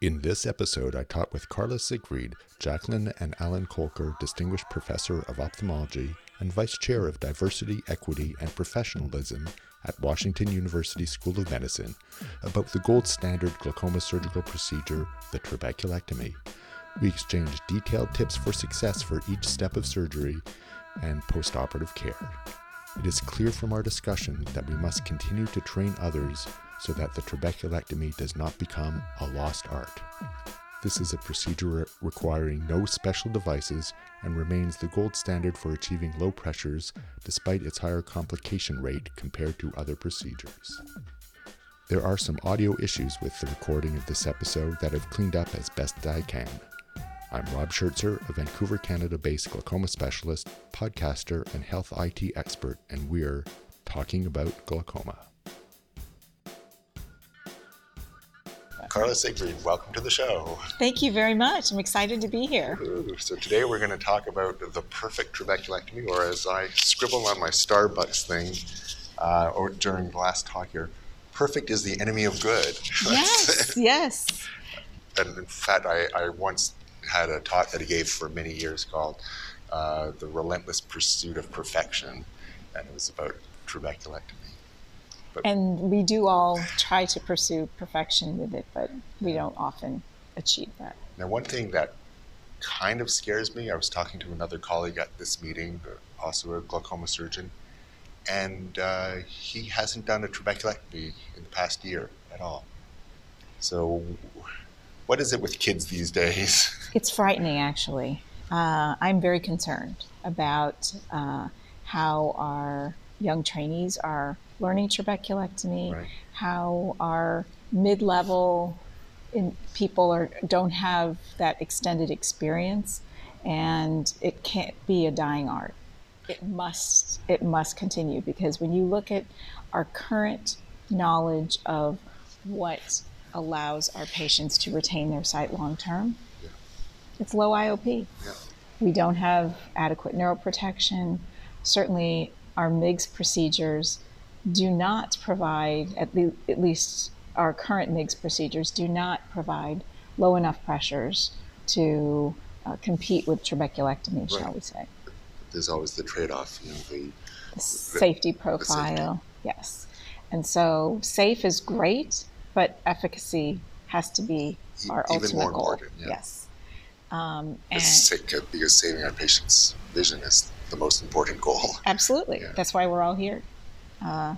In this episode, I talked with Carla Siegfried, Jacqueline and Alan Kolker Distinguished Professor of Ophthalmology and Vice Chair of Diversity, Equity, and Professionalism at Washington University School of Medicine, about the gold standard glaucoma surgical procedure, the trabeculectomy. We exchanged detailed tips for success for each step of surgery and postoperative care. It is clear from our discussion that we must continue to train others so that the trabeculectomy does not become a lost art. This is a procedure requiring no special devices and remains the gold standard for achieving low pressures despite its higher complication rate compared to other procedures. There are some audio issues with the recording of this episode that I've cleaned up as best I can. I'm Rob Schertzer, a Vancouver, Canada based glaucoma specialist, podcaster, and health IT expert, and we're talking about glaucoma. Carla Siegfried, welcome to the show. Thank you very much. I'm excited to be here. So today we're going to talk about the perfect trabeculectomy, or as I scribble on my Starbucks thing uh, or during the last talk here, perfect is the enemy of good. Yes, yes. And in fact, I, I once had a talk that he gave for many years called uh, The Relentless Pursuit of Perfection, and it was about trabeculectomy. But and we do all try to pursue perfection with it, but we don't often achieve that. Now, one thing that kind of scares me, I was talking to another colleague at this meeting, also a glaucoma surgeon, and uh, he hasn't done a trabeculectomy in the past year at all. So, what is it with kids these days? It's frightening, actually. Uh, I'm very concerned about uh, how our young trainees are learning trabeculectomy, right. how our mid-level in people are don't have that extended experience, and it can't be a dying art. It must it must continue because when you look at our current knowledge of what allows our patients to retain their sight long term, yeah. it's low IOP. Yeah. We don't have adequate neuroprotection. Certainly, our MIGS procedures do not provide, at, le- at least our current MIGS procedures, do not provide low enough pressures to uh, compete with trabeculectomy, right. shall we say. There's always the trade off, you know, the, the safety profile. The safety. Yes. And so safe is great, but efficacy has to be our Even ultimate goal. Yeah. Yes. Um, and because saving our patients' vision is the most important goal. Absolutely. Yeah. That's why we're all here. Uh,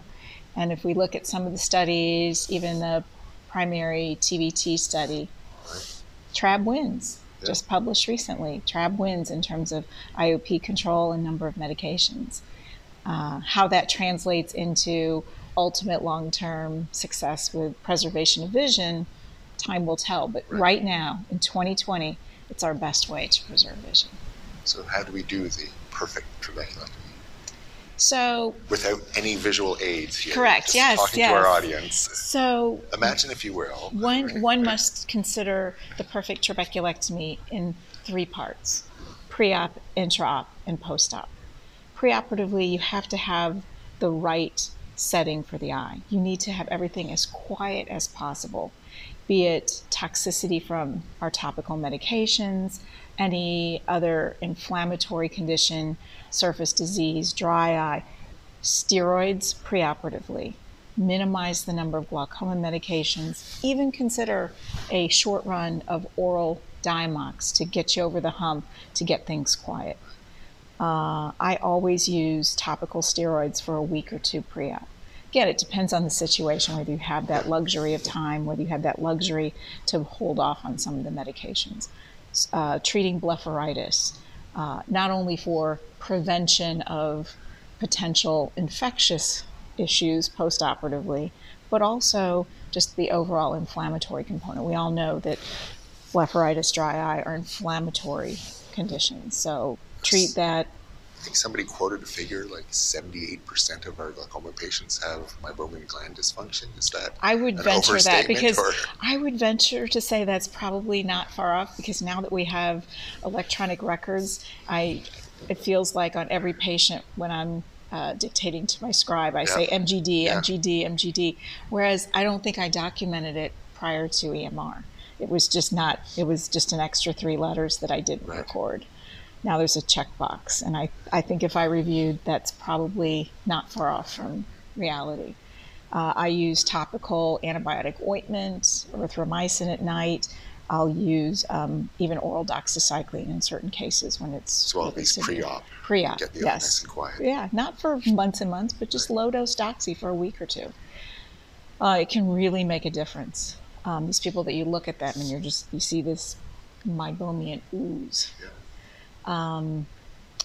and if we look at some of the studies, even the primary TVT study, right. TRAB wins. Yeah. Just published recently. TRAB wins in terms of IOP control and number of medications. Uh, how that translates into ultimate long term success with preservation of vision, time will tell. But right. right now, in 2020, it's our best way to preserve vision. So, how do we do the perfect trabeculectomy? So without any visual aids here. Correct. Yes. Talking yes. to our audience. So imagine, if you will, one one must consider the perfect trabeculectomy in three parts: pre-op, intra-op, and post-op. Preoperatively, you have to have the right setting for the eye. You need to have everything as quiet as possible, be it toxicity from our topical medications, any other inflammatory condition, surface disease, dry eye, steroids preoperatively, minimize the number of glaucoma medications, even consider a short run of oral Diamox to get you over the hump to get things quiet. Uh, I always use topical steroids for a week or two pre op. Again, it depends on the situation, whether you have that luxury of time, whether you have that luxury to hold off on some of the medications uh, treating blepharitis, uh, not only for prevention of potential infectious issues postoperatively, but also just the overall inflammatory component. We all know that blepharitis, dry eye are inflammatory conditions, so treat that I think somebody quoted a figure like 78% of our glaucoma patients have meibomian gland dysfunction. Is that I would venture that because or? I would venture to say that's probably not far off because now that we have electronic records, I it feels like on every patient when I'm uh, dictating to my scribe, I yeah. say MGD, yeah. MGD, MGD, whereas I don't think I documented it prior to EMR. It was just not. It was just an extra three letters that I didn't Right. record. Now there's a checkbox, and I I think if I reviewed, that's probably not far off from reality. Uh, I use topical antibiotic ointment, erythromycin at night. I'll use um, even oral doxycycline in certain cases when it's really these severe. pre-op. Pre-op, Get the yes. nice and quiet. Yeah, not for months and months, but just low dose doxy for a week or two. Uh, it can really make a difference. Um, these people that you look at them and you're just you see this meibomian ooze. Um,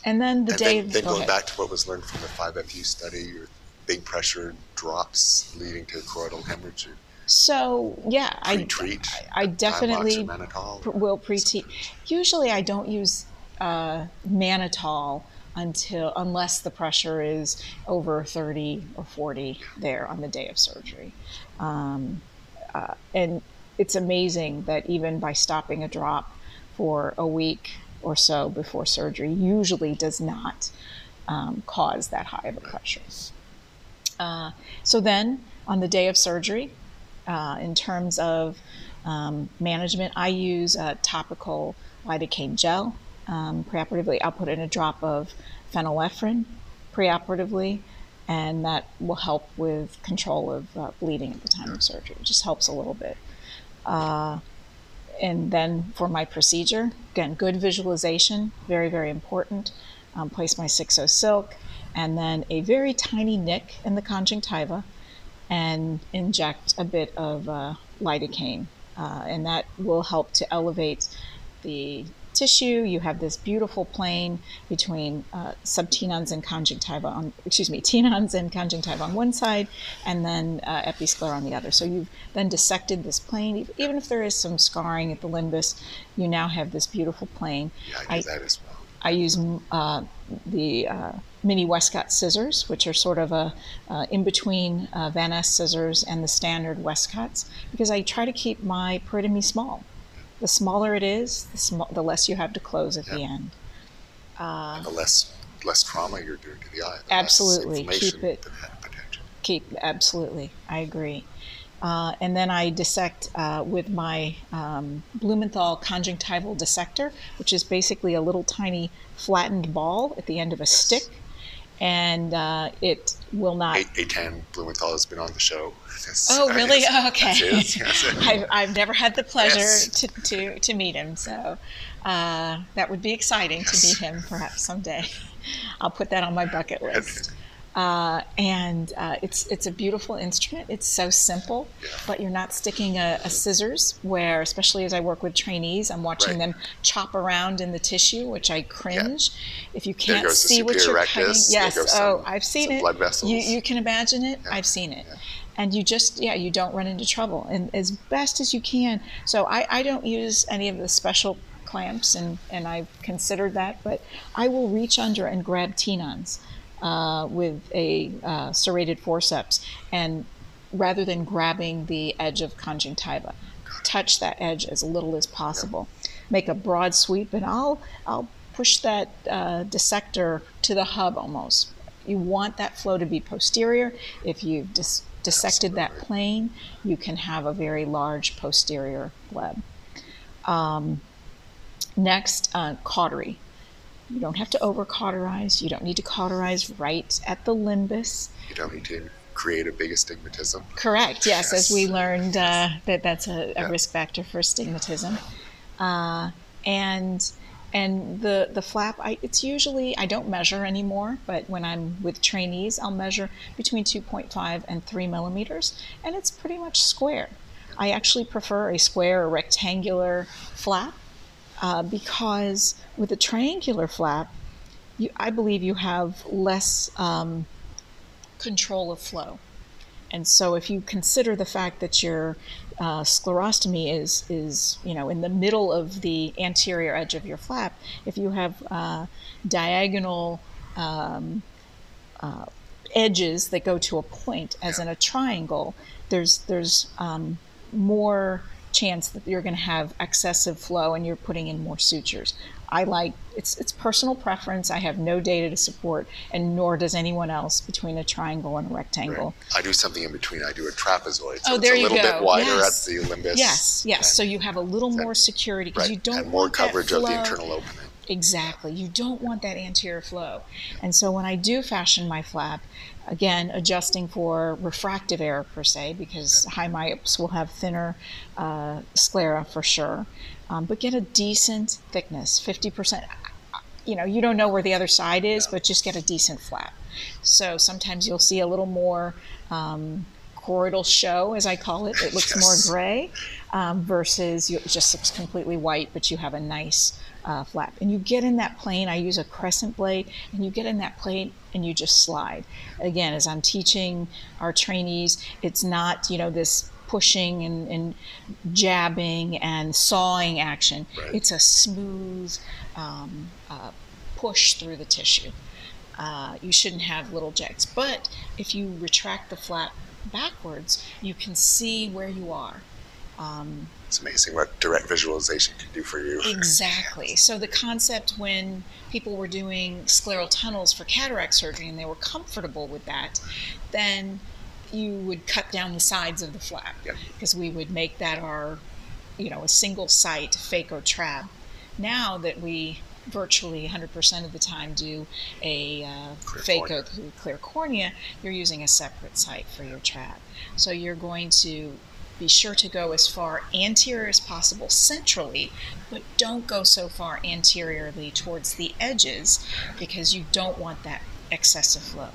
and then the And day then, then go going ahead. back to what was learned from the 5FU study, your big pressure drops leading to choroidal hemorrhage. So yeah, I Pre-treat. I, I definitely mannitol. pr- will pre-treat. Usually, I don't use uh, mannitol until unless the pressure is over 30 or 40 there on the day of surgery. Um, uh, and it's amazing that even by stopping a drop for a week or so before surgery, usually does not um, cause that high of a pressure. Uh, so then, on the day of surgery, uh, in terms of um, management, I use uh, topical lidocaine gel. Um, preoperatively, I'll put in a drop of phenylephrine preoperatively, and that will help with control of uh, bleeding at the time of surgery. It just helps a little bit. And then for my procedure, again, good visualization, very, very important. Um, place my 6O silk, and then a very tiny nick in the conjunctiva, and inject a bit of uh, lidocaine. Uh, and that will help to elevate the tissue. You have this beautiful plane between uh, subtenons and conjunctiva on, excuse me, tenons and conjunctiva on one side, and then uh, episclera on the other. So you've then dissected this plane. Even if there is some scarring at the limbus, you now have this beautiful plane. Yeah, I do that as well. I use uh, the uh, mini Westcott scissors, which are sort of a uh, in between uh, Vannas scissors and the standard Westcotts, because I try to keep my peritomy small. The smaller it is, the, sm- the less you have to close at the Yeah. end. And the less less trauma you're doing to the eye. The Absolutely. Keep it-. Keep absolutely, I agree. Uh, and then I dissect uh, with my um, Blumenthal conjunctival dissector, which is basically a little tiny flattened ball at the end of a stick, and uh, it will not A- Eytan Blumenthal has been on the show. Oh, really? Oh, okay. that's it. Yes. I've, I've never had the pleasure Yes. to, to, to meet him, so uh, that would be exciting Yes. to meet him perhaps someday. I'll put that on my bucket list. Uh, and uh, it's it's a beautiful instrument. It's so simple, Yeah. but you're not sticking a, a scissors. Where, especially as I work with trainees, I'm watching Right. them chop around in the tissue, which I cringe. If you can't see what you're cutting, rectus, yes. oh, some- I've seen it. blood vessels. You you can imagine it. Yeah. I've seen it Yeah. and you just yeah you don't run into trouble and as best as you can so i, I don't use any of the special clamps and, and i've considered that but i will reach under and grab tenons uh, with a uh, serrated forceps and rather than grabbing the edge of conjunctiva touch that edge as little as possible make a broad sweep and i'll i'll push that uh, dissector to the hub almost you want that flow to be posterior. If you've dis- dissected that plane, you can have a very large posterior bleb. Um, next, uh, cautery. You don't have to over cauterize. You don't need to cauterize right at the limbus. You don't need to create a big astigmatism. Correct. Yes, as we learned uh, that that's a, a Yeah. risk factor for astigmatism. Uh, and and the the flap, I, it's usually I don't measure anymore, but when I'm with trainees, I'll measure between 2.5 and 3 millimeters, and it's pretty much square. I actually prefer a square or rectangular flap uh, because with a triangular flap, you, I believe you have less um, control of flow. And so, if you consider the fact that your uh, sclerostomy is is you know in the middle of the anterior edge of your flap, if you have uh, diagonal um, uh, edges that go to a point, as in a triangle, there's there's um, more chance that you're going to have excessive flow and you're putting in more sutures. I like it's it's personal preference. I have no data to support, and nor does anyone else between a triangle and a rectangle. Right. I do something in between. I do a trapezoid, so oh, there it's a you little go. bit wider yes. at the limbus. Yes, yes. so you have a little more security because right. you don't and more coverage of the internal opening. Exactly. You don't want that anterior flow. And so when I do fashion my flap, again, adjusting for refractive error per se, because high myopes will have thinner uh, sclera for sure, um, but get a decent thickness, 50%. You know, you don't know where the other side is, but just get a decent flap. So sometimes you'll see a little more um, choroidal show, as I call it. It looks Yes. more gray um, versus you, it just looks completely white, but you have a nice uh, flap. And you get in that plane. I use a crescent blade, and you get in that plane and you just slide. Again, as I'm teaching our trainees, it's not you know this pushing and, and jabbing and sawing action. Right. It's a smooth um, uh, push through the tissue. Uh, you shouldn't have little jets. But if you retract the flap backwards, you can see where you are. Um, It's amazing what direct visualization can do for you. Exactly. So the concept when people were doing scleral tunnels for cataract surgery and they were comfortable with that, then you would cut down the sides of the flap Yep. because we would make that our, you know, a single site phaco trab. Now that we virtually 100% of the time do a uh, Clear phaco cornea. clear cornea, you're using a separate site for your trab. So you're going to be sure to go as far anterior as possible centrally, but don't go so far anteriorly towards the edges because you don't want that excessive flow.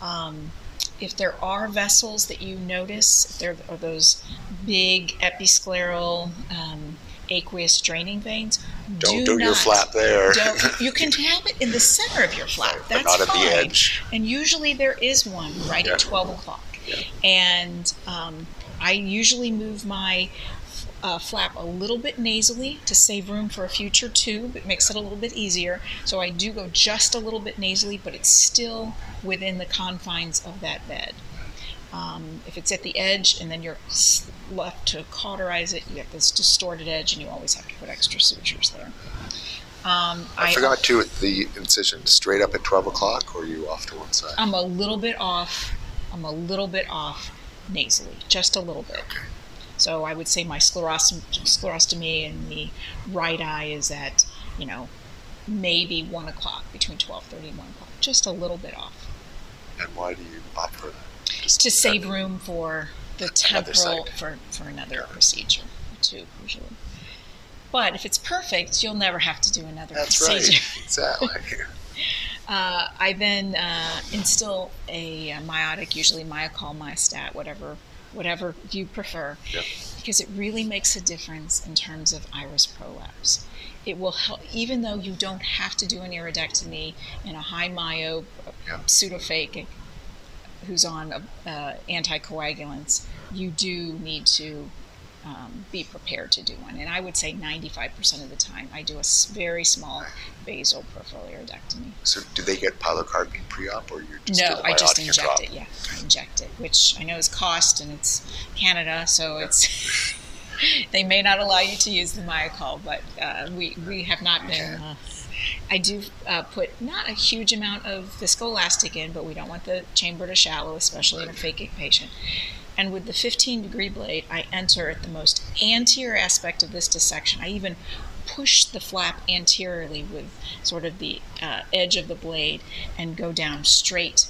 Um, if there are vessels that you notice, if there are those big episcleral um, aqueous draining veins, Don't do do your flap there. You can have it in the center of your flap. But That's not at the fine. edge. And usually there is one right Yeah. at 12 o'clock. Yeah. And um, I usually move my uh, flap a little bit nasally to save room for a future tube. It makes it a little bit easier. So I do go just a little bit nasally, but it's still within the confines of that bed. Um, if it's at the edge and then you're left to cauterize it, you get this distorted edge and you always have to put extra sutures there. Um, I forgot to with the incision straight up at 12 o'clock, or are you off to one side? I'm a little bit off. I'm a little bit off nasally, just a little bit. Okay. So I would say my sclerostomy, sclerostomy in the right eye is at, you know, maybe one o'clock, between 12:30 and one o'clock, just a little bit off, And why do you opt for that? To save room for the temporal for for another procedure, too usually. But if it's perfect, you'll never have to do another That's procedure. right. Exactly. Uh, I then uh, instill a, uh myotic, usually Miochol, Miostat, whatever, whatever you prefer, Yep. because it really makes a difference in terms of iris prolapse. It will help, even though you don't have to do an iridectomy in a high myope, Yep. pseudophakic, who's on uh, anticoagulants. You do need to um, be prepared to do one. And I would say 95% of the time, I do a very small basal peripheral iridectomy. So, do they get pilocarpine pre-op, or you just No, I just inject drop? it. Yeah, I inject it, which I know is cost, and it's Canada, so it's they may not allow you to use the Miochol, but uh, we we have not been. Uh, I do uh, put not a huge amount of viscoelastic in, but we don't want the chamber to shallow, especially in a phakic patient. And with the 15 degree blade, I enter at the most anterior aspect of this dissection. I even push the flap anteriorly with sort of the uh, edge of the blade and go down straight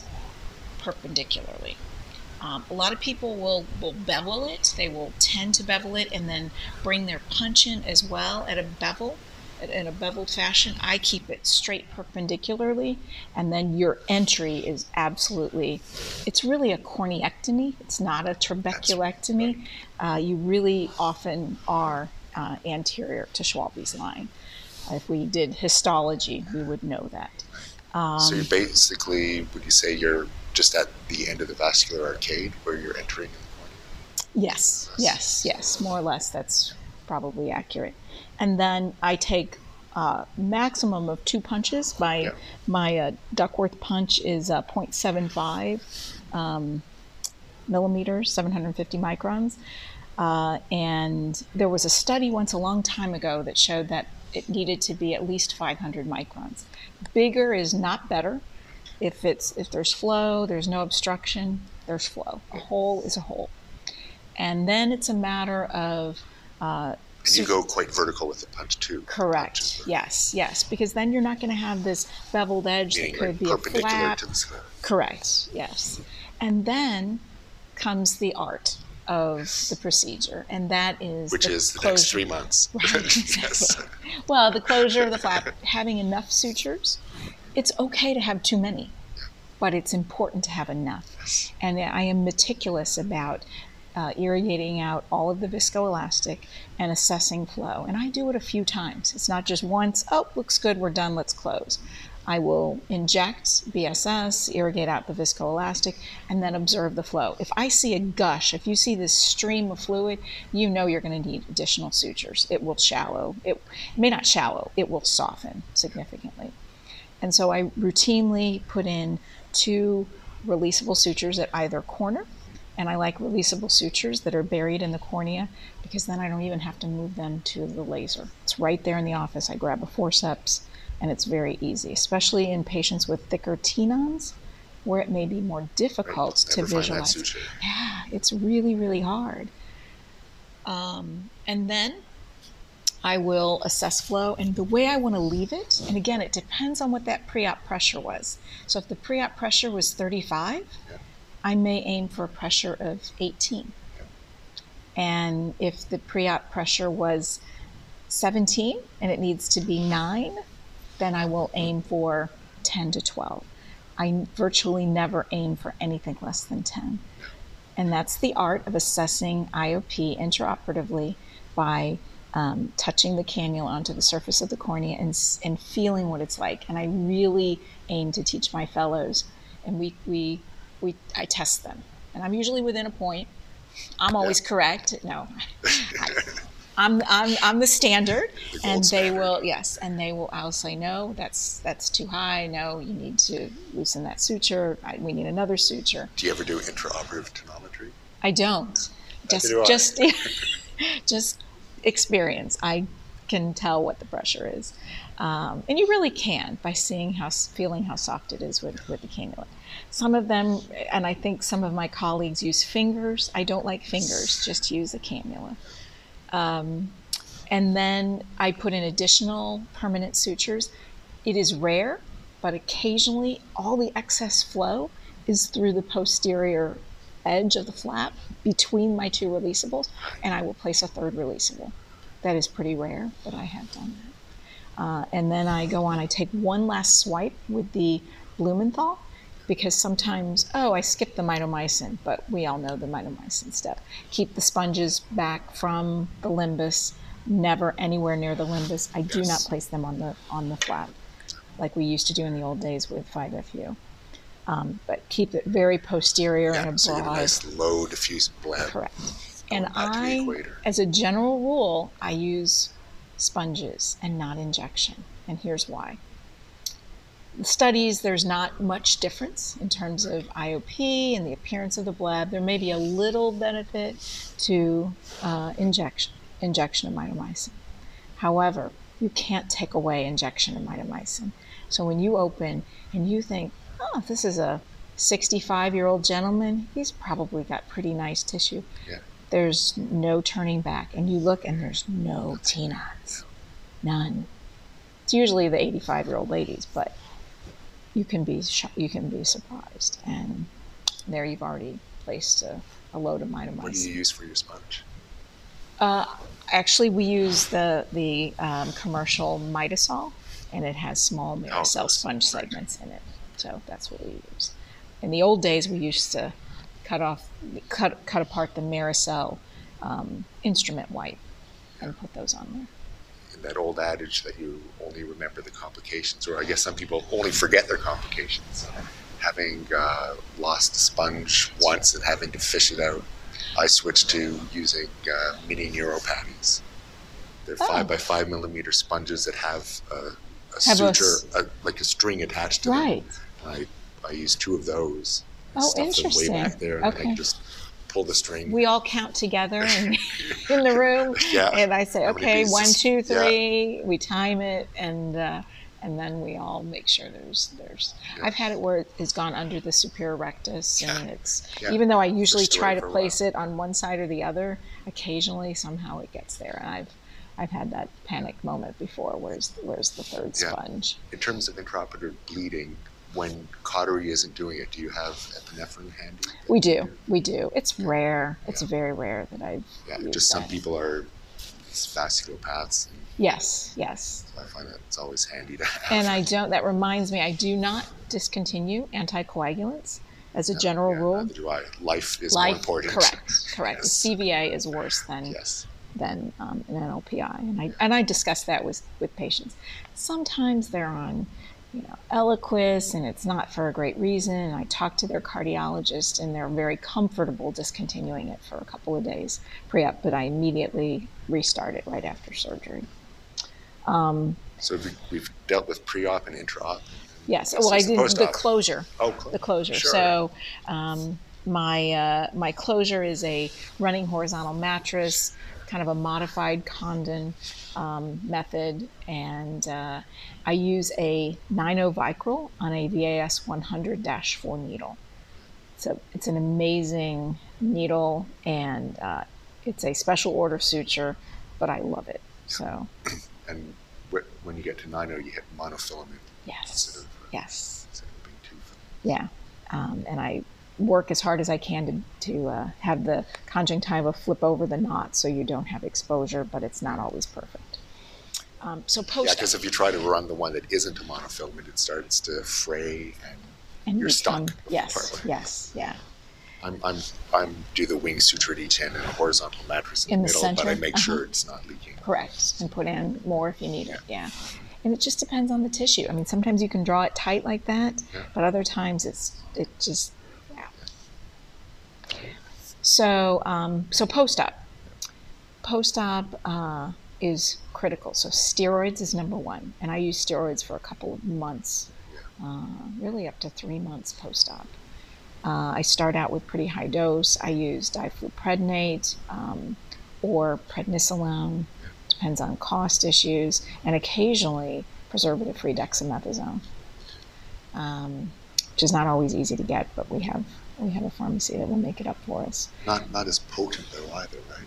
perpendicularly. Um, a lot of people will, will bevel it. They will tend to bevel it and then bring their punch in as well at a bevel, in a beveled fashion. I keep it straight perpendicularly, and then your entry is absolutely. It's really a corneectomy. It's not a trabeculectomy. Uh, you really often are uh, anterior to Schwalbe's line. If we did histology, we would know that. Um, So, you're basically, would you say you're just at the end of the vascular arcade where you're entering the cornea? Yes, yes, yes, more or less. That's probably accurate. And then I take uh, maximum of two punches. My Yeah. my uh, Duckworth punch is uh, 0.75 um, millimeters, 750 microns. Uh, and there was a study once a long time ago that showed that it needed to be at least 500 microns. Bigger is not better. If it's if there's flow, there's no obstruction, there's flow. A hole is a hole. And then it's a matter of uh, and you go quite vertical with the punch too. Correct. Yes, yes, because then you're not going to have this beveled edge Meaning that could be a flap. to the sky. Correct. Yes, and then comes the art of the procedure, and that is Which is the next three months. Right, yes. Well, the closure of the flap, having enough sutures. It's okay to have too many, but it's important to have enough. And I am meticulous about uh, irrigating out all of the viscoelastic and assessing flow. And I do it a few times. It's not just once, oh, looks good, we're done, let's close. I will inject BSS, irrigate out the viscoelastic, and then observe the flow. If I see a gush, if you see this stream of fluid, you know you're going to need additional sutures. It will shallow. It, it may not shallow, it will soften significantly. And so I routinely put in two releasable sutures at either corner and I like releasable sutures that are buried in the cornea because then I don't even have to move them to the laser. It's right there in the office. I grab a forceps and it's very easy, especially in patients with thicker tenons where it may be more difficult to visualize. Yeah, it's really, really hard. Um, and then I will assess flow and the way I want to leave it. And again, it depends on what that pre op pressure was. So if the pre op pressure was 35, yeah. I may aim for a pressure of 18. And if the pre op pressure was 17 and it needs to be 9, then I will aim for 10 to 12. I virtually never aim for anything less than 10. And that's the art of assessing IOP intraoperatively by um, touching the cannula onto the surface of the cornea and, and feeling what it's like. And I really aim to teach my fellows. And we, we we I test them, and I'm usually within a point. I'm always yeah. correct. No, I, I'm, I'm, I'm the standard, the and they will yes, and they will. I'll say no, that's that's too high. No, you need to loosen that suture. I, we need another suture. Do you ever do intraoperative tonometry? I don't. Just do just just experience. I can tell what the pressure is, um, and you really can by seeing how feeling how soft it is with with the cannula. Some of them, and I think some of my colleagues use fingers. I don't like fingers, just use a cannula. Um, and then I put in additional permanent sutures. It is rare, but occasionally all the excess flow is through the posterior edge of the flap between my two releasables, and I will place a third releasable. That is pretty rare, but I have done that. Uh, and then I go on, I take one last swipe with the Blumenthal because sometimes, oh, I skipped the mitomycin, but we all know the mitomycin step. Keep the sponges back from the limbus, never anywhere near the limbus. I do yes. not place them on the on the flap like we used to do in the old days with 5FU. Um, but keep it very posterior yeah, and a so broad. a nice low diffuse bleb. Correct. And I, as a general rule, I use sponges and not injection. And here's why studies, there's not much difference in terms of IOP and the appearance of the bleb. There may be a little benefit to uh, injection, injection of mitomycin. However, you can't take away injection of mitomycin. So when you open and you think, oh, this is a 65 year old gentleman, he's probably got pretty nice tissue. Yeah. There's no turning back. And you look and there's no tenons. None. It's usually the 85 year old ladies, but you can be you can be surprised. And there you've already placed a, a load of mitomycin. What do you use for your sponge? Uh, actually, we use the the um, commercial Mitosol, and it has small Merocel oh, sponge right. segments in it. So that's what we use. In the old days, we used to cut off, cut cut apart the Merocel um, instrument wipe and put those on there And that old adage that you only remember the complications, or I guess some people only forget their complications. Having uh, lost a sponge once and having to fish it out, I switched to using uh, mini neuropatties. They're oh. five by five millimeter sponges that have a, a have suture, a, like a string attached to right. them. I, I use two of those. Oh, stuff interesting. Way back there, okay. and I just pull the string. we all count together in, in the room, Yeah. and I say, How okay, one, two, Yeah. We time it, and uh, and then we all make sure there's there's. Yeah. I've had it where it has gone under the superior rectus, and Yeah. it's Yeah. even though I usually try to place it on one side or the other, occasionally somehow it gets there, and I've I've had that panic moment before. Where's where's the third sponge? In terms of intraoperative bleeding, when cautery isn't doing it, do you have epinephrine handy? We do, we do. It's rare. It's Yeah. very rare that I've. Yeah, used just some that. people are vasculopaths, Yes, yes. I find that it's always handy to have. And I don't, that reminds me, I do not discontinue anticoagulants as a general Yeah, rule. Neither do I. Life is more important. correct, correct. Yes. CVA is worse than Yes. than um, an NLPI, and I and I discuss that with with patients. Sometimes they're on, you know, Eliquis, and it's not for a great reason. And I talked to their cardiologist, and they're very comfortable discontinuing it for a couple of days pre-op, but I immediately restart it right after surgery. So we, we've dealt with pre-op and intra-op. Yes. Well, I the did the closure. Oh, cl- the closure. Sure. So um, my uh, my closure is a running horizontal mattress, kind of a modified Condon um, method, and uh, I use a 9.0 Vicryl on a VAS 100-4 needle. So it's an amazing needle, and uh, it's a special order suture, but I love it. So And when you get to 9.0, you hit monofilament yes, of, yes. being two. Yeah, um, and I work as hard as I can to, to uh, have the conjunctiva flip over the knot so you don't have exposure, but it's not always perfect. Um, so Yeah, post because if you try to run the one that isn't a monofilament, it starts to fray. And and you're become- stuck. Yes, yes, yeah. I'm, I'm, I'm do the wing suture at each end and a horizontal mattress in, In the middle, but I center? make Uh-huh. sure it's not leaking. Correct, and put in more if you need it. Yeah, and it just depends on the tissue. I mean, sometimes you can draw it tight like that, Yeah. but other times it's it just yeah. So um, so post op, post op uh, is critical. So steroids is number one, and I use steroids for a couple of months, uh, really up to three months post op. Uh, I start out with pretty high dose. I use difluprednate um, or prednisolone, depends on cost issues, and occasionally preservative-free dexamethasone, um, which is not always easy to get, but we have we have a pharmacy that will make it up for us. Not, not as potent though either, right?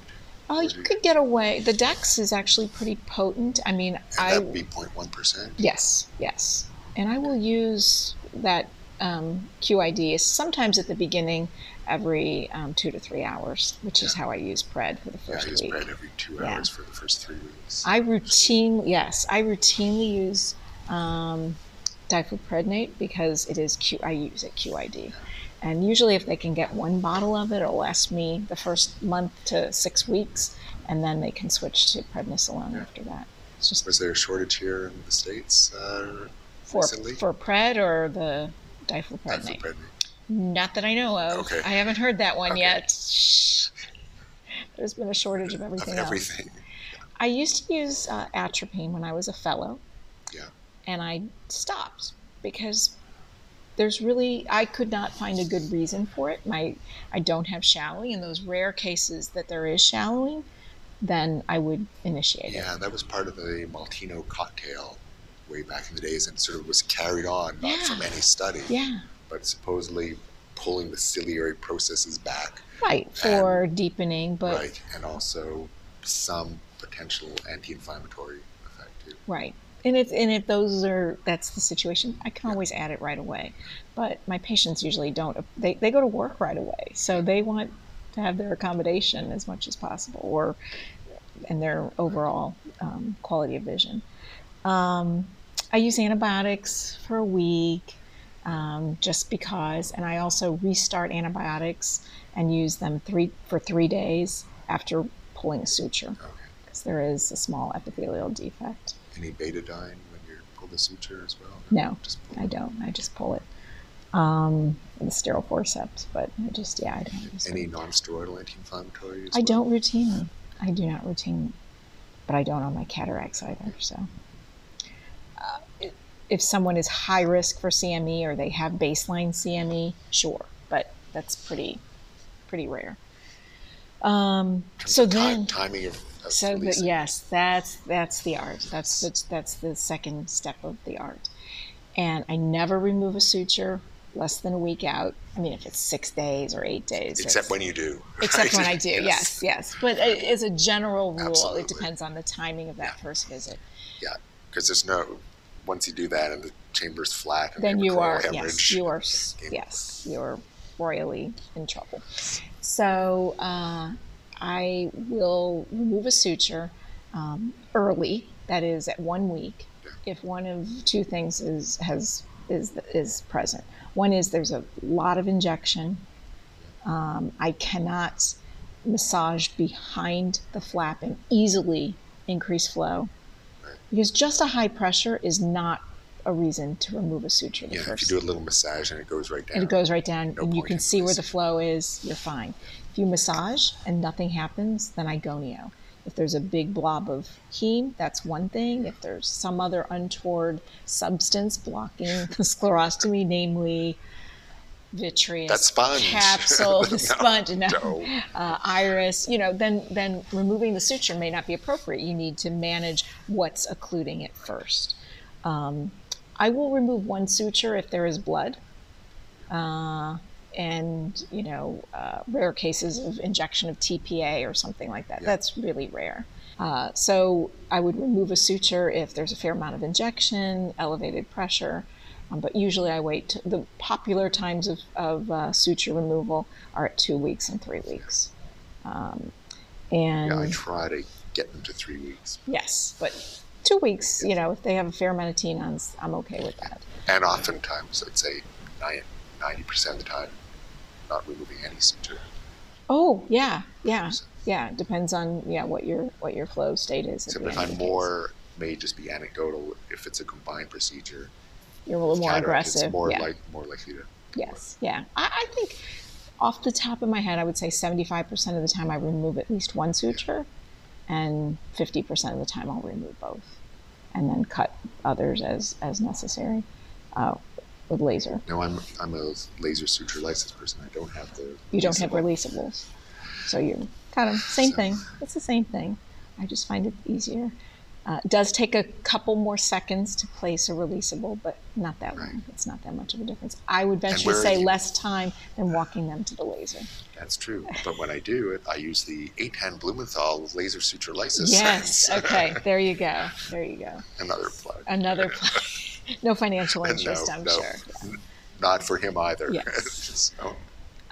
Oh, you could get away. The Dex is actually pretty potent. I mean, And I that would be 0.1%. Yes, yes. And I will use that um, QID sometimes at the beginning every um, two to three hours, which is how I use Pred for the Yeah, I first use week. Pred every two Yeah. hours for the first three weeks. I routine, yes, I routinely use um, because it is Q. I use it QID, and usually if they can get one bottle of it, it'll last me the first month to six weeks, and then they can switch to prednisolone after that. It's just Was there a shortage here in the States uh, for recently? for Pred or the difluprednate. Difluprednate. Not that I know of. Okay. I haven't heard that one Okay. yet. Shh. There's been a shortage of Of everything else. everything. I used to use uh, atropine when I was a fellow. Yeah. And I stopped because there's really I could not find a good reason for it. My I don't have shallowing. In those rare cases that there is shallowing, then I would initiate it. Yeah, that was part of the Molteno cocktail way back in the days and sort of was carried on, not Yeah. from any study, Yeah. but supposedly pulling the ciliary processes back, Right. For deepening, but right? And also some potential anti-inflammatory effect too. Right. And if and if those are that's the situation, I can always add it right away. But my patients usually don't. They they go to work right away, so they want to have their accommodation as much as possible, or and their overall um, quality of vision. Um, I use antibiotics for a week, um, just because, and I also restart antibiotics and use them three for three days after pulling a suture because there is a small epithelial defect. Any betadine when you pull the suture as well? No, I don't. I just pull it. Um, with a sterile forceps, but I just yeah, I don't use Any it. non-steroidal anti-inflammatories? I well? don't routinely. I do not routinely, but I don't on my cataracts either. So, uh, if someone is high risk for CME or they have baseline CME, sure, but that's pretty pretty rare. Um, so then, timing of, of so the, yes, that's that's the art. That's the, that's the second step of the art. And I never remove a suture less than a week out. I mean, if it's six days or eight days, Except when you do. except right? when I do. Yes, yes. But uh, as a general rule, Absolutely. it depends on the timing of that first visit. Yeah, because there's no. Once you do that and the chamber's flat, and then you are hemorrhage, yes you are yes you're royally in trouble so uh, i will remove a suture um, early that is at one week if one of two things is has is is present. One is there's a lot of injection. Um, i cannot massage behind the flap and easily increase flow because just a high pressure is not a reason to remove a suture Yeah, if you do a little massage and it goes right down. and it goes right down No and you can see where the flow is you're fine if you massage and nothing happens then i gonio if there's a big blob of heme that's one thing. If there's some other untoward substance blocking the sclerostomy namely vitreous That sponge. capsule the No, sponge no, no. Uh, iris you know then then removing the suture may not be appropriate. You need to manage what's occluding it first. Um, i will remove one suture if there is blood. Uh, and you know uh, rare cases of injection of TPA or something like that. That's really rare. Uh, so I would remove a suture if there's a fair amount of injection, elevated pressure. Um, but usually I wait. The popular times of, of uh, suture removal are at two weeks and three weeks. Um, and Yeah, I try to get them to three weeks, yes, but two weeks, you know, if they have a fair amount of tenons, I'm okay with that. and oftentimes I'd say ninety percent of the time, not removing any suture. Oh yeah, yeah, yeah. It depends on yeah what your what your flow state is. Except I'm more, may just be anecdotal. If it's a combined procedure, you're a little more cataract, aggressive. it's more yeah. like more likely to. yes, yeah. I, I think off the top of my head, I would say 75% of the time I remove at least one suture, and 50% of the time I'll remove both, and then cut others as as necessary uh, with laser. No, I'm I'm a laser suture lysis person. I don't have the. You don't have releasables, so you kind of same So- thing. It's the same thing. I just find it easier. Uh, it does take a couple more seconds to place a releasable, but not that long. It's not that much of a difference. I would venture to say less time than walking them to the laser. That's true. But when I do it, I use the Eytan Blumenthal laser suture lysis. Yes. Okay. There you go. There you go. Another plug. Another play. no financial no, interest, I'm no, sure. n- not for him either. Yes. Oh,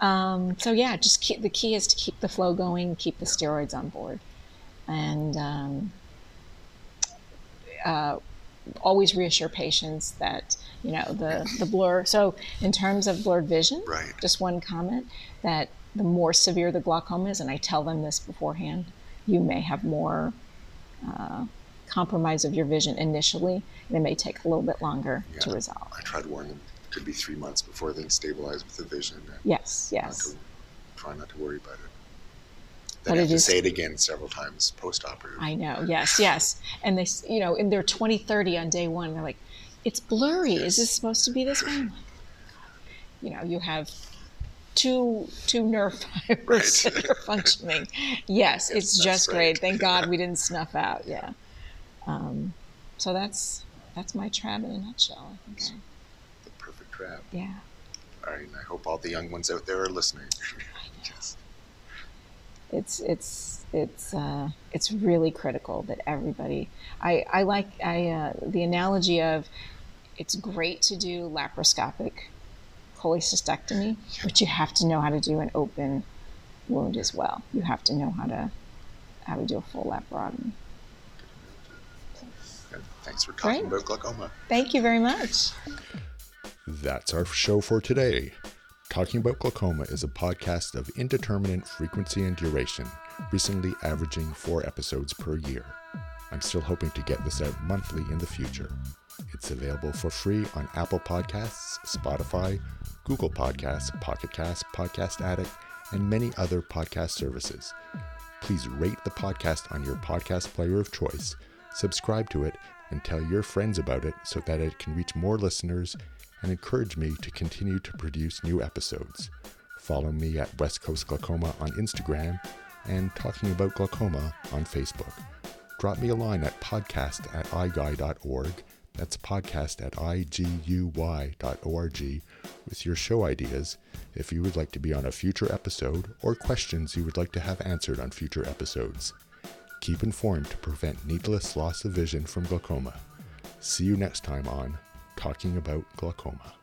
Um, so yeah, just keep the key is to keep the flow going, keep the steroids on board, and um, uh, always reassure patients that you know the the blur. So in terms of blurred vision, Right. just one comment that the more severe the glaucoma is, and I tell them this beforehand, you may have more. Uh, compromise of your vision initially and it may take a little bit longer to resolve I tried to warn them. It could be three months before things stabilize with the vision. and yes Not yes to, try not to worry about it. But Then I have to say it again several times post-operative. I know. Yes, yes. And they, you know, in their 2030 on day one, they're like, it's blurry. Is this supposed to be this way? You know, you have two two nerve fibers Right. that are functioning. Yes, it's that's just right. great. Thank God we didn't snuff out. Yeah. Um, so that's that's my trab in a nutshell. I think. I, the perfect trab. yeah. All right, and I hope all the young ones out there are listening. Yes. it's it's it's uh, it's really critical that everybody. I I like I uh, the analogy of it's great to do laparoscopic cholecystectomy, but you have to know how to do an open wound as well. You have to know how to how to do a full laparotomy. And thanks for talking Great. about glaucoma. Thank you very much. That's our show for today. Talking About Glaucoma is a podcast of indeterminate frequency and duration, recently averaging four episodes per year. I'm still hoping to get this out monthly in the future. It's available for free on Apple Podcasts, Spotify, Google Podcasts, Pocket Casts, Podcast Addict, and many other podcast services. Please rate the podcast on your podcast player of choice, subscribe to it, and tell your friends about it so that it can reach more listeners and encourage me to continue to produce new episodes. Follow me at West Coast Glaucoma on Instagram and Talking About Glaucoma on Facebook. Drop me a line at podcast at iguy.org. That's podcast at iguy.org with your show ideas if you would like to be on a future episode or questions you would like to have answered on future episodes. Keep informed to prevent needless loss of vision from glaucoma. See you next time on Talking About Glaucoma.